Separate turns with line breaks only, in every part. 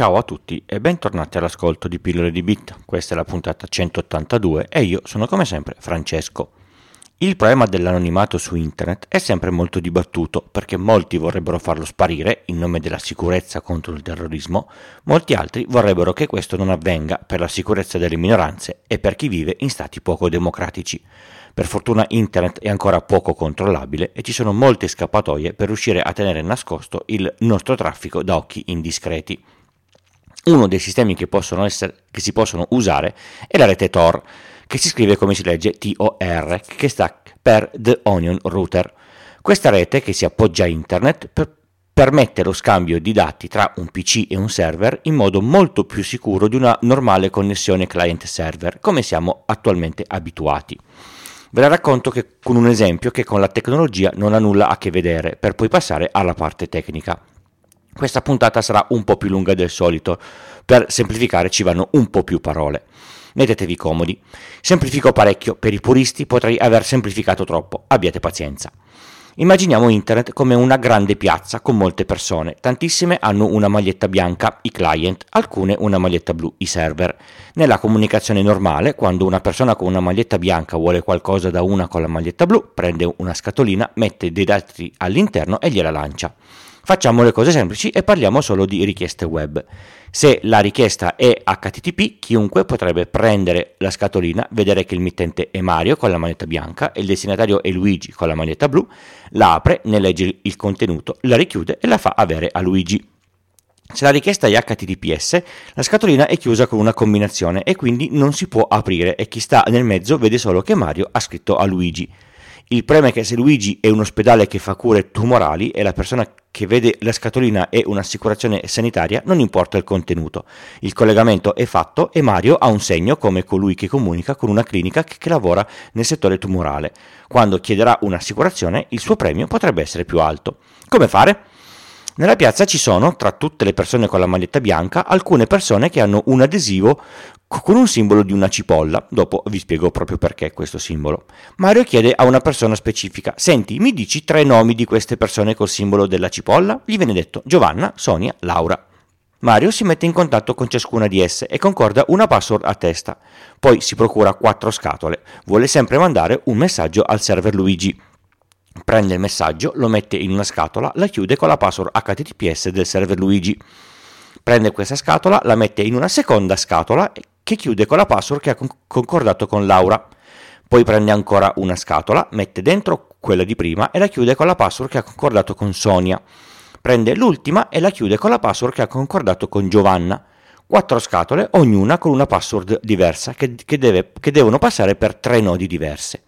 Ciao a tutti e bentornati all'ascolto di Pillole di Bit. Questa è la puntata 182 e io sono come sempre Francesco. Il problema dell'anonimato su internet è sempre molto dibattuto perché molti vorrebbero farlo sparire in nome della sicurezza contro il terrorismo, molti altri vorrebbero che questo non avvenga per la sicurezza delle minoranze e per chi vive in stati poco democratici. Per fortuna internet è ancora poco controllabile e ci sono molte scappatoie per riuscire a tenere nascosto il nostro traffico da occhi indiscreti. Uno dei sistemi che, essere, che si possono usare è la rete Tor, che si scrive come si legge TOR, che sta per The Onion Router. Questa rete, che si appoggia a internet, per, permette lo scambio di dati tra un PC e un server in modo molto più sicuro di una normale connessione client-server, come siamo attualmente abituati. Ve la racconto con un esempio che con la tecnologia non ha nulla a che vedere, per poi passare alla parte tecnica. Questa puntata sarà un po' più lunga del solito, per semplificare ci vanno un po' più parole. Mettetevi comodi. Semplifico parecchio, per i puristi potrei aver semplificato troppo, abbiate pazienza. Immaginiamo internet come una grande piazza con molte persone, tantissime hanno una maglietta bianca, i client, alcune una maglietta blu, i server. Nella comunicazione normale, quando una persona con una maglietta bianca vuole qualcosa da una con la maglietta blu, prende una scatolina, mette dei dati all'interno e gliela lancia. Facciamo le cose semplici e parliamo solo di richieste web. Se la richiesta è HTTP, chiunque potrebbe prendere la scatolina, vedere che il mittente è Mario con la maglietta bianca e il destinatario è Luigi con la maglietta blu, la apre, ne legge il contenuto, la richiude e la fa avere a Luigi. Se la richiesta è HTTPS, la scatolina è chiusa con una combinazione e quindi non si può aprire e chi sta nel mezzo vede solo che Mario ha scritto a Luigi. Il problema è che se Luigi è un ospedale che fa cure tumorali e la persona che vede la scatolina è un'assicurazione sanitaria, non importa il contenuto. Il collegamento è fatto e Mario ha un segno come colui che comunica con una clinica che, che lavora nel settore tumorale. Quando chiederà un'assicurazione, il suo premio potrebbe essere più alto. Come fare? Nella piazza ci sono, tra tutte le persone con la maglietta bianca, alcune persone che hanno un adesivo con un simbolo di una cipolla. Dopo vi spiego proprio perché questo simbolo. Mario chiede a una persona specifica: Senti, mi dici tre nomi di queste persone col simbolo della cipolla? Gli viene detto Giovanna, Sonia, Laura. Mario si mette in contatto con ciascuna di esse e concorda una password a testa. Poi si procura quattro scatole. Vuole sempre mandare un messaggio al server Luigi prende il messaggio, lo mette in una scatola, la chiude con la password HTTPS del server Luigi. Prende questa scatola, la mette in una seconda scatola che chiude con la password che ha concordato con Laura. Poi prende ancora una scatola, mette dentro quella di prima e la chiude con la password che ha concordato con Sonia. Prende l'ultima e la chiude con la password che ha concordato con Giovanna. Quattro scatole, ognuna con una password diversa che, che, deve, che devono passare per tre nodi diverse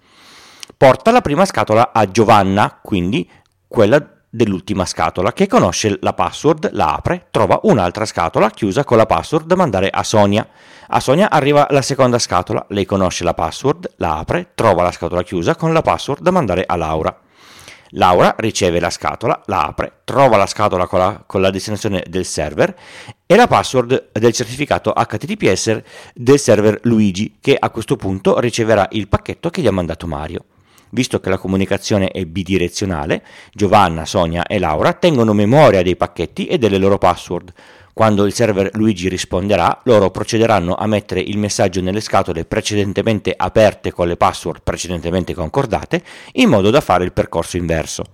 porta la prima scatola a Giovanna, quindi quella dell'ultima scatola, che conosce la password, la apre, trova un'altra scatola chiusa con la password da mandare a Sonia. A Sonia arriva la seconda scatola, lei conosce la password, la apre, trova la scatola chiusa con la password da mandare a Laura. Laura riceve la scatola, la apre, trova la scatola con la, con la, destinazione del server e la password del certificato HTTPS del server Luigi, che a questo punto riceverà il pacchetto che gli ha mandato Mario. Visto che la comunicazione è bidirezionale, Giovanna, Sonia e Laura tengono memoria dei pacchetti e delle loro password. Quando il server Luigi risponderà, loro procederanno a mettere il messaggio nelle scatole precedentemente aperte con le password precedentemente concordate, in modo da fare il percorso inverso.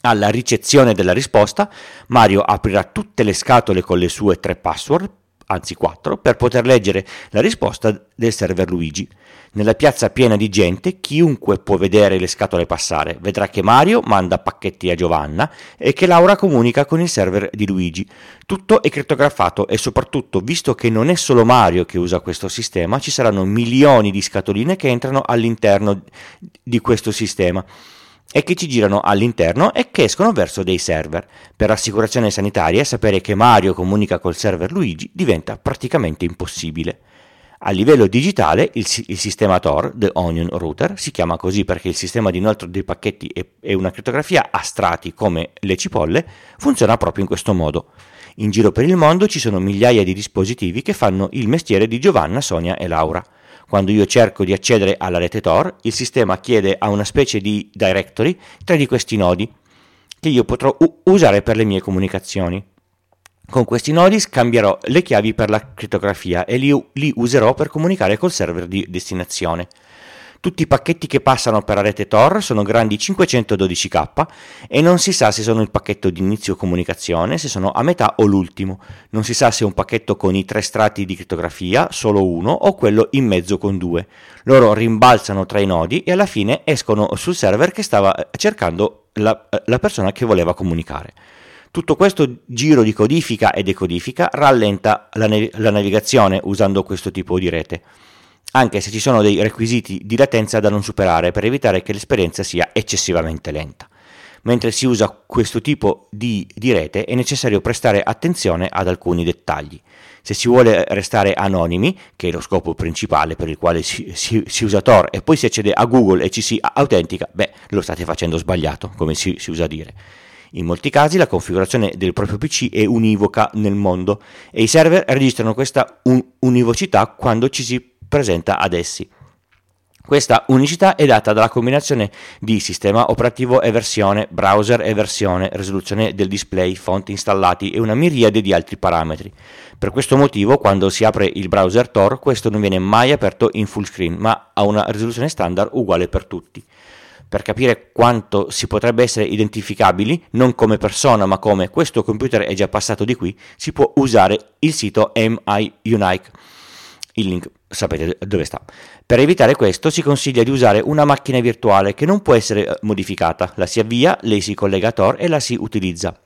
Alla ricezione della risposta, Mario aprirà tutte le scatole con le sue tre password anzi quattro, per poter leggere la risposta del server Luigi. Nella piazza piena di gente, chiunque può vedere le scatole passare. Vedrà che Mario manda pacchetti a Giovanna e che Laura comunica con il server di Luigi. Tutto è crittografato e soprattutto, visto che non è solo Mario che usa questo sistema, ci saranno milioni di scatoline che entrano all'interno di questo sistema e che ci girano all'interno e che escono verso dei server. Per l'assicurazione sanitaria sapere che Mario comunica col server Luigi diventa praticamente impossibile. A livello digitale il, il, sistema Tor, The Onion Router, si chiama così perché il sistema di inoltre dei pacchetti e una crittografia a strati come le cipolle funziona proprio in questo modo. In giro per il mondo ci sono migliaia di dispositivi che fanno il mestiere di Giovanna, Sonia e Laura. Quando io cerco di accedere alla rete Tor, il sistema chiede a una specie di directory tre di questi nodi che io potrò u- usare per le mie comunicazioni. Con questi nodi scambierò le chiavi per la crittografia e li, li userò per comunicare col server di destinazione. Tutti i pacchetti che passano per la rete Tor sono grandi 512k e non si sa se sono il pacchetto di inizio comunicazione, se sono a metà o l'ultimo. Non si sa se è un pacchetto con i tre strati di crittografia, solo uno, o quello in mezzo con due. Loro rimbalzano tra i nodi e alla fine escono sul server che stava cercando la, la persona che voleva comunicare. Tutto questo giro di codifica e decodifica rallenta la, la navigazione usando questo tipo di rete anche se ci sono dei requisiti di latenza da non superare per evitare che l'esperienza sia eccessivamente lenta. Mentre si usa questo tipo di, di rete è necessario prestare attenzione ad alcuni dettagli. Se si vuole restare anonimi, che è lo scopo principale per il quale si, si, si, usa Tor, e poi si accede a Google e ci si autentica, beh, lo state facendo sbagliato, come si, si usa dire. In molti casi la configurazione del proprio PC è univoca nel mondo e i server registrano questa un- univocità quando ci si presenta ad essi. Questa unicità è data dalla combinazione di sistema operativo e versione, browser e versione, risoluzione del display, fonti installati e una miriade di altri parametri. Per questo motivo, quando si apre il browser Tor, questo non viene mai aperto in full screen, ma ha una risoluzione standard uguale per tutti. Per capire quanto si potrebbe essere identificabili, non come persona ma come questo computer è già passato di qui, si può usare il sito MI Unique il link sapete dove sta. Per evitare questo si consiglia di usare una macchina virtuale che non può essere eh, modificata, la si avvia, lei si collega a Tor e la si utilizza.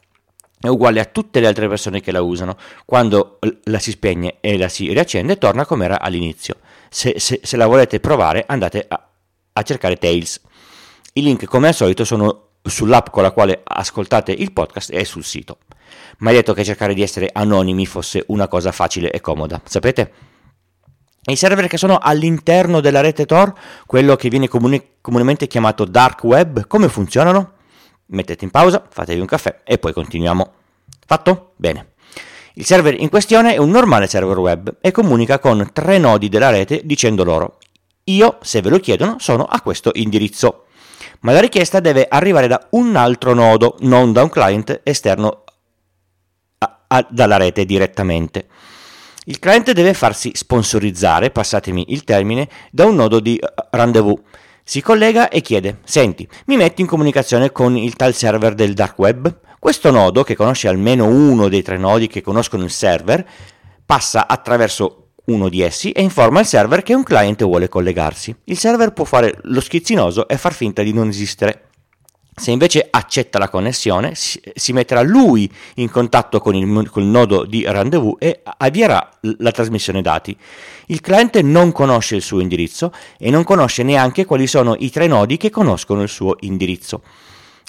È uguale a tutte le altre persone che la usano. Quando la si spegne e la si riaccende, torna come era all'inizio. Se, se, se, la volete provare, andate a, a cercare Tails. I link, come al solito, sono sull'app con la quale ascoltate il podcast e sul sito. Mai detto che cercare di essere anonimi fosse una cosa facile e comoda, sapete? I server che sono all'interno della rete Tor, quello che viene comune, comunemente chiamato dark web, come funzionano? Mettete in pausa, fatevi un caffè e poi continuiamo. Fatto? Bene. Il server in questione è un normale server web e comunica con tre nodi della rete dicendo loro io, se ve lo chiedono, sono a questo indirizzo. Ma la richiesta deve arrivare da un altro nodo, non da un client esterno a, a, dalla rete direttamente. Il cliente deve farsi sponsorizzare, passatemi il termine, da un nodo di eh, rendezvous. Si collega e chiede, senti, mi metti in comunicazione con il tal server del dark web? Questo nodo, che conosce almeno uno dei tre nodi che conoscono il server, passa attraverso uno di essi e informa il server che un cliente vuole collegarsi. Il server può fare lo schizzinoso e far finta di non esistere. Se invece accetta la connessione, si, metterà lui in contatto con il, con il, nodo di rendezvous e avvierà la trasmissione dati. Il cliente non conosce il suo indirizzo e non conosce neanche quali sono i tre nodi che conoscono il suo indirizzo.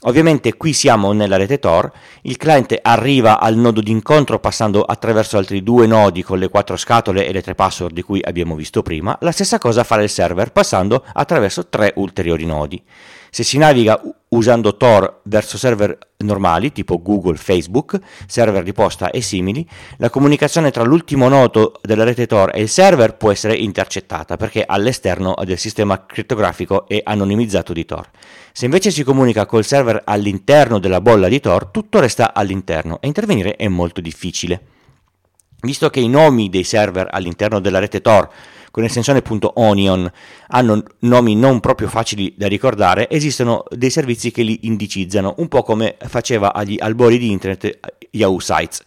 Ovviamente qui siamo nella rete Tor, il cliente arriva al nodo d'incontro passando attraverso altri due nodi con le quattro scatole e le tre password di cui abbiamo visto prima, la stessa cosa farà il server passando attraverso tre ulteriori nodi. Se si naviga usando Tor verso server normali tipo Google, Facebook, server di posta e simili, la comunicazione tra l'ultimo nodo della rete Tor e il server può essere intercettata perché all'esterno del sistema crittografico e anonimizzato di Tor. Se invece si comunica col server all'interno della bolla di Tor, tutto resta all'interno e intervenire è molto difficile. Visto che i nomi dei server all'interno della rete Tor con estensione .onion hanno nomi non proprio facili da ricordare, esistono dei servizi che li indicizzano, un po' come faceva agli albori di internet Yahoo Sites.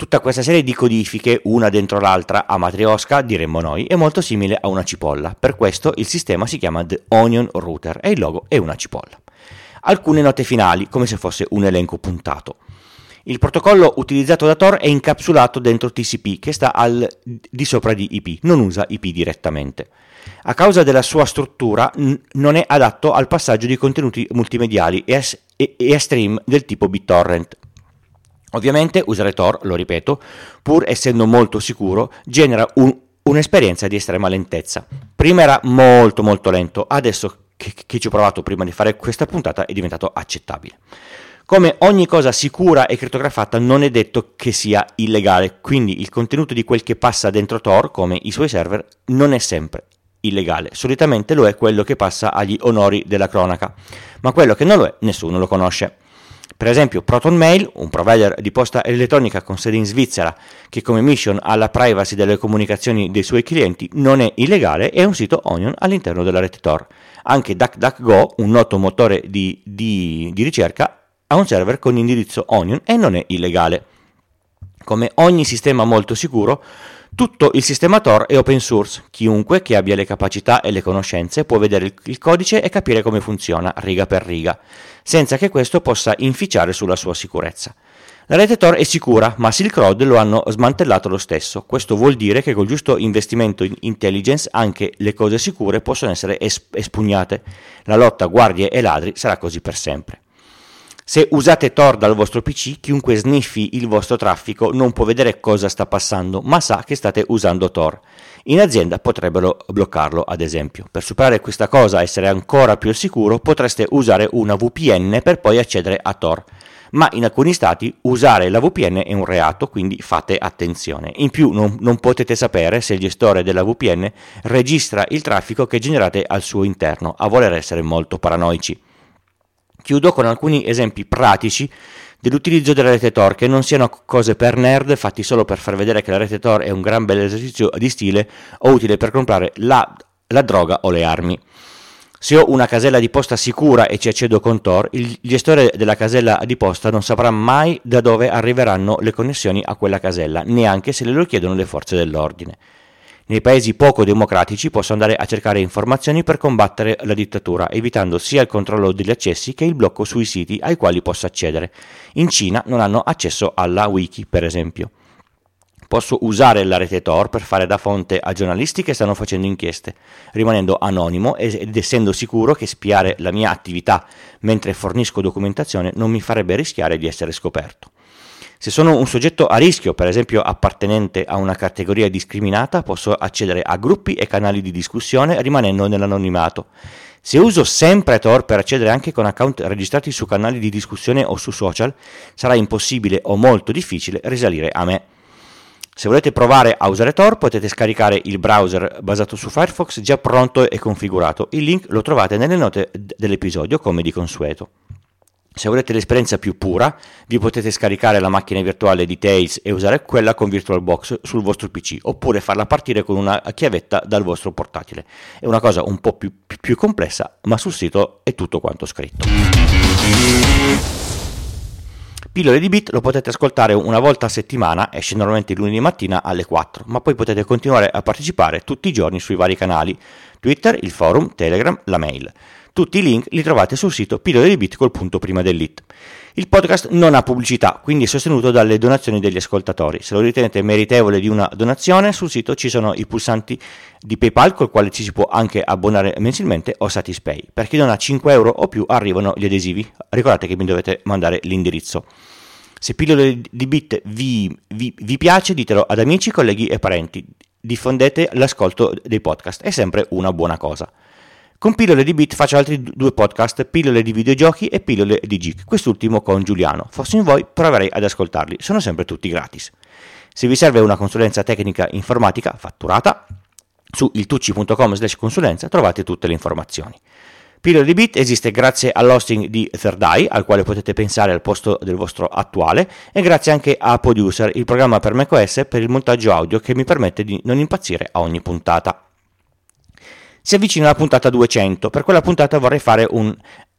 Tutta questa serie di codifiche, una dentro l'altra, a matriosca, diremmo noi, è molto simile a una cipolla. Per questo il sistema si chiama The Onion Router e il logo è una cipolla. Alcune note finali, come se fosse un elenco puntato. Il protocollo utilizzato da Tor è incapsulato dentro TCP che sta al di sopra di IP, non usa IP direttamente. A causa della sua struttura n- non è adatto al passaggio di contenuti multimediali e a, e-, e stream del tipo BitTorrent. Ovviamente usare Tor, lo ripeto, pur essendo molto sicuro, genera un, un'esperienza di estrema lentezza. Prima era molto molto lento, adesso che, che ci ho provato prima di fare questa puntata è diventato accettabile. Come ogni cosa sicura e crittografata non è detto che sia illegale, quindi il contenuto di quel che passa dentro Tor, come i suoi server, non è sempre illegale. Solitamente lo è quello che passa agli onori della cronaca, ma quello che non lo è nessuno lo conosce. Per esempio Proton Mail, un provider di posta elettronica con sede in Svizzera che come mission ha la privacy delle comunicazioni dei suoi clienti, non è illegale e è un sito Onion all'interno della rete Tor. Anche DuckDuckGo, un noto motore di, di, di ricerca, ha un server con indirizzo Onion e non è illegale. Come ogni sistema molto sicuro, tutto il sistema Tor è open source, chiunque che abbia le capacità e le conoscenze può vedere il codice e capire come funziona riga per riga, senza che questo possa inficiare sulla sua sicurezza. La rete Tor è sicura, ma Silk Road lo hanno smantellato lo stesso. Questo vuol dire che col giusto investimento in intelligence anche le cose sicure possono essere espugnate. La lotta guardie e ladri sarà così per sempre. Se usate Tor dal vostro PC, chiunque sniffi il vostro traffico non può vedere cosa sta passando, ma sa che state usando Tor. In azienda potrebbero bloccarlo, ad esempio. Per superare questa cosa e essere ancora più sicuro, potreste usare una VPN per poi accedere a Tor. Ma in alcuni stati usare la VPN è un reato, quindi fate attenzione. In più non, non potete sapere se il gestore della VPN registra il traffico che generate al suo interno, a voler essere molto paranoici. Chiudo con alcuni esempi pratici dell'utilizzo della rete Tor, che non siano cose per nerd fatti solo per far vedere che la rete Tor è un gran bel esercizio di stile o utile per comprare la, la droga o le armi. Se ho una casella di posta sicura e ci accedo con Tor, il gestore della casella di posta non saprà mai da dove arriveranno le connessioni a quella casella, neanche se le lo chiedono le forze dell'ordine. Nei paesi poco democratici posso andare a cercare informazioni per combattere la dittatura, evitando sia il controllo degli accessi che il blocco sui siti ai quali posso accedere. In Cina non hanno accesso alla wiki, per esempio. Posso usare la rete Tor per fare da fonte a giornalisti che stanno facendo inchieste, rimanendo anonimo ed essendo sicuro che spiare la mia attività mentre fornisco documentazione non mi farebbe rischiare di essere scoperto. Se sono un soggetto a rischio, per esempio appartenente a una categoria discriminata, posso accedere a gruppi e canali di discussione rimanendo nell'anonimato. Se uso sempre Tor per accedere anche con account registrati su canali di discussione o su social, sarà impossibile o molto difficile risalire a me. Se volete provare a usare Tor potete scaricare il browser basato su Firefox già pronto e configurato. Il link lo trovate nelle note dell'episodio come di consueto. Se volete l'esperienza più pura, vi potete scaricare la macchina virtuale di Tails e usare quella con VirtualBox sul vostro PC, oppure farla partire con una chiavetta dal vostro portatile. È una cosa un po' più, più complessa, ma sul sito è tutto quanto scritto. Pillole di Bit lo potete ascoltare una volta a settimana, esce normalmente lunedì mattina alle 4, ma poi potete continuare a partecipare tutti i giorni sui vari canali, Twitter, il forum, Telegram, la mail. Tutti i link li trovate sul sito pillole di bit col punto. Il podcast non ha pubblicità, quindi è sostenuto dalle donazioni degli ascoltatori. Se lo ritenete meritevole di una donazione, sul sito ci sono i pulsanti di PayPal col quale ci si può anche abbonare mensilmente o Satispay. Per chi dona 5 euro o più arrivano gli adesivi. Ricordate che mi dovete mandare l'indirizzo. Se pillole di bit vi, vi, vi piace, ditelo ad amici, colleghi e parenti. Diffondete l'ascolto dei podcast, è sempre una buona cosa. Con Pillole di Bit faccio altri due podcast, Pillole di videogiochi e Pillole di Geek, quest'ultimo con Giuliano. Fossi in voi proverei ad ascoltarli, sono sempre tutti gratis. Se vi serve una consulenza tecnica informatica fatturata, su iltucci.com slash consulenza trovate tutte le informazioni. Pillole di Bit esiste grazie all'hosting di Third Eye, al quale potete pensare al posto del vostro attuale, e grazie anche a Producer, il programma per macOS per il montaggio audio che mi permette di non impazzire a ogni puntata. Si avvicina la puntata 200, per quella puntata vorrei fare un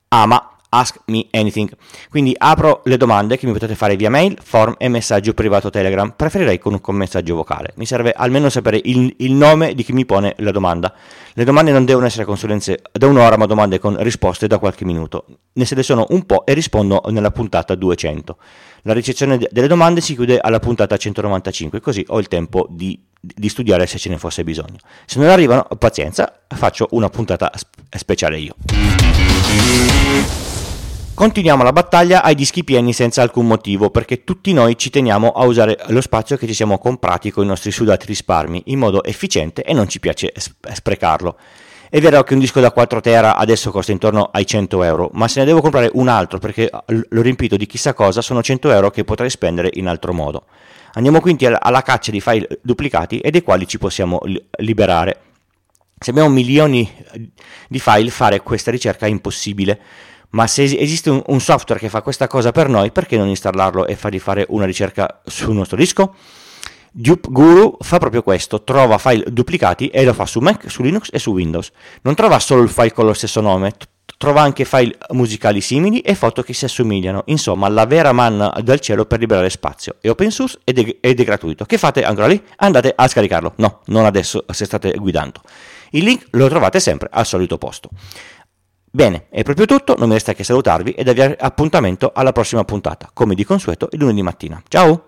ama Ask Me Anything. Quindi apro le domande che mi potete fare via mail, form e messaggio privato Telegram. Preferirei con un messaggio vocale. Mi serve almeno sapere il, il, nome di chi mi pone la domanda. Le domande non devono essere consulenze da un'ora, ma domande con risposte da qualche minuto. Ne seleziono un po' e rispondo nella puntata 200. La ricezione delle domande si chiude alla puntata 195, così ho il tempo di, di studiare se ce ne fosse bisogno. Se non arrivano, pazienza, faccio una puntata speciale io. Continuiamo la battaglia ai dischi pieni senza alcun motivo, perché tutti noi ci teniamo a usare lo spazio che ci siamo comprati con i nostri sudati risparmi in modo efficiente e non ci piace sprecarlo. È vero che un disco da 4 tera adesso costa intorno ai 100 euro, ma se ne devo comprare un altro perché l'ho riempito di chissà cosa, sono 100 euro che potrei spendere in altro modo. Andiamo quindi alla caccia di file duplicati e dei quali ci possiamo liberare. Se abbiamo milioni di file, fare questa ricerca è impossibile Ma se esiste un, un software che fa questa cosa per noi, perché non installarlo e fargli fare una ricerca sul nostro disco? Dupe Guru fa proprio questo, trova file duplicati e lo fa su Mac, su Linux e su Windows. Non trova solo il file con lo stesso nome, trova anche file musicali simili e foto che si assomigliano. Insomma, la vera manna dal cielo per liberare spazio. È open source ed è, ed è gratuito. Che fate ancora lì? Andate a scaricarlo. No, non adesso se state guidando. Il link lo trovate sempre al solito posto. Bene, è proprio tutto, non mi resta che salutarvi e darvi appuntamento alla prossima puntata, come di consueto il lunedì mattina. Ciao!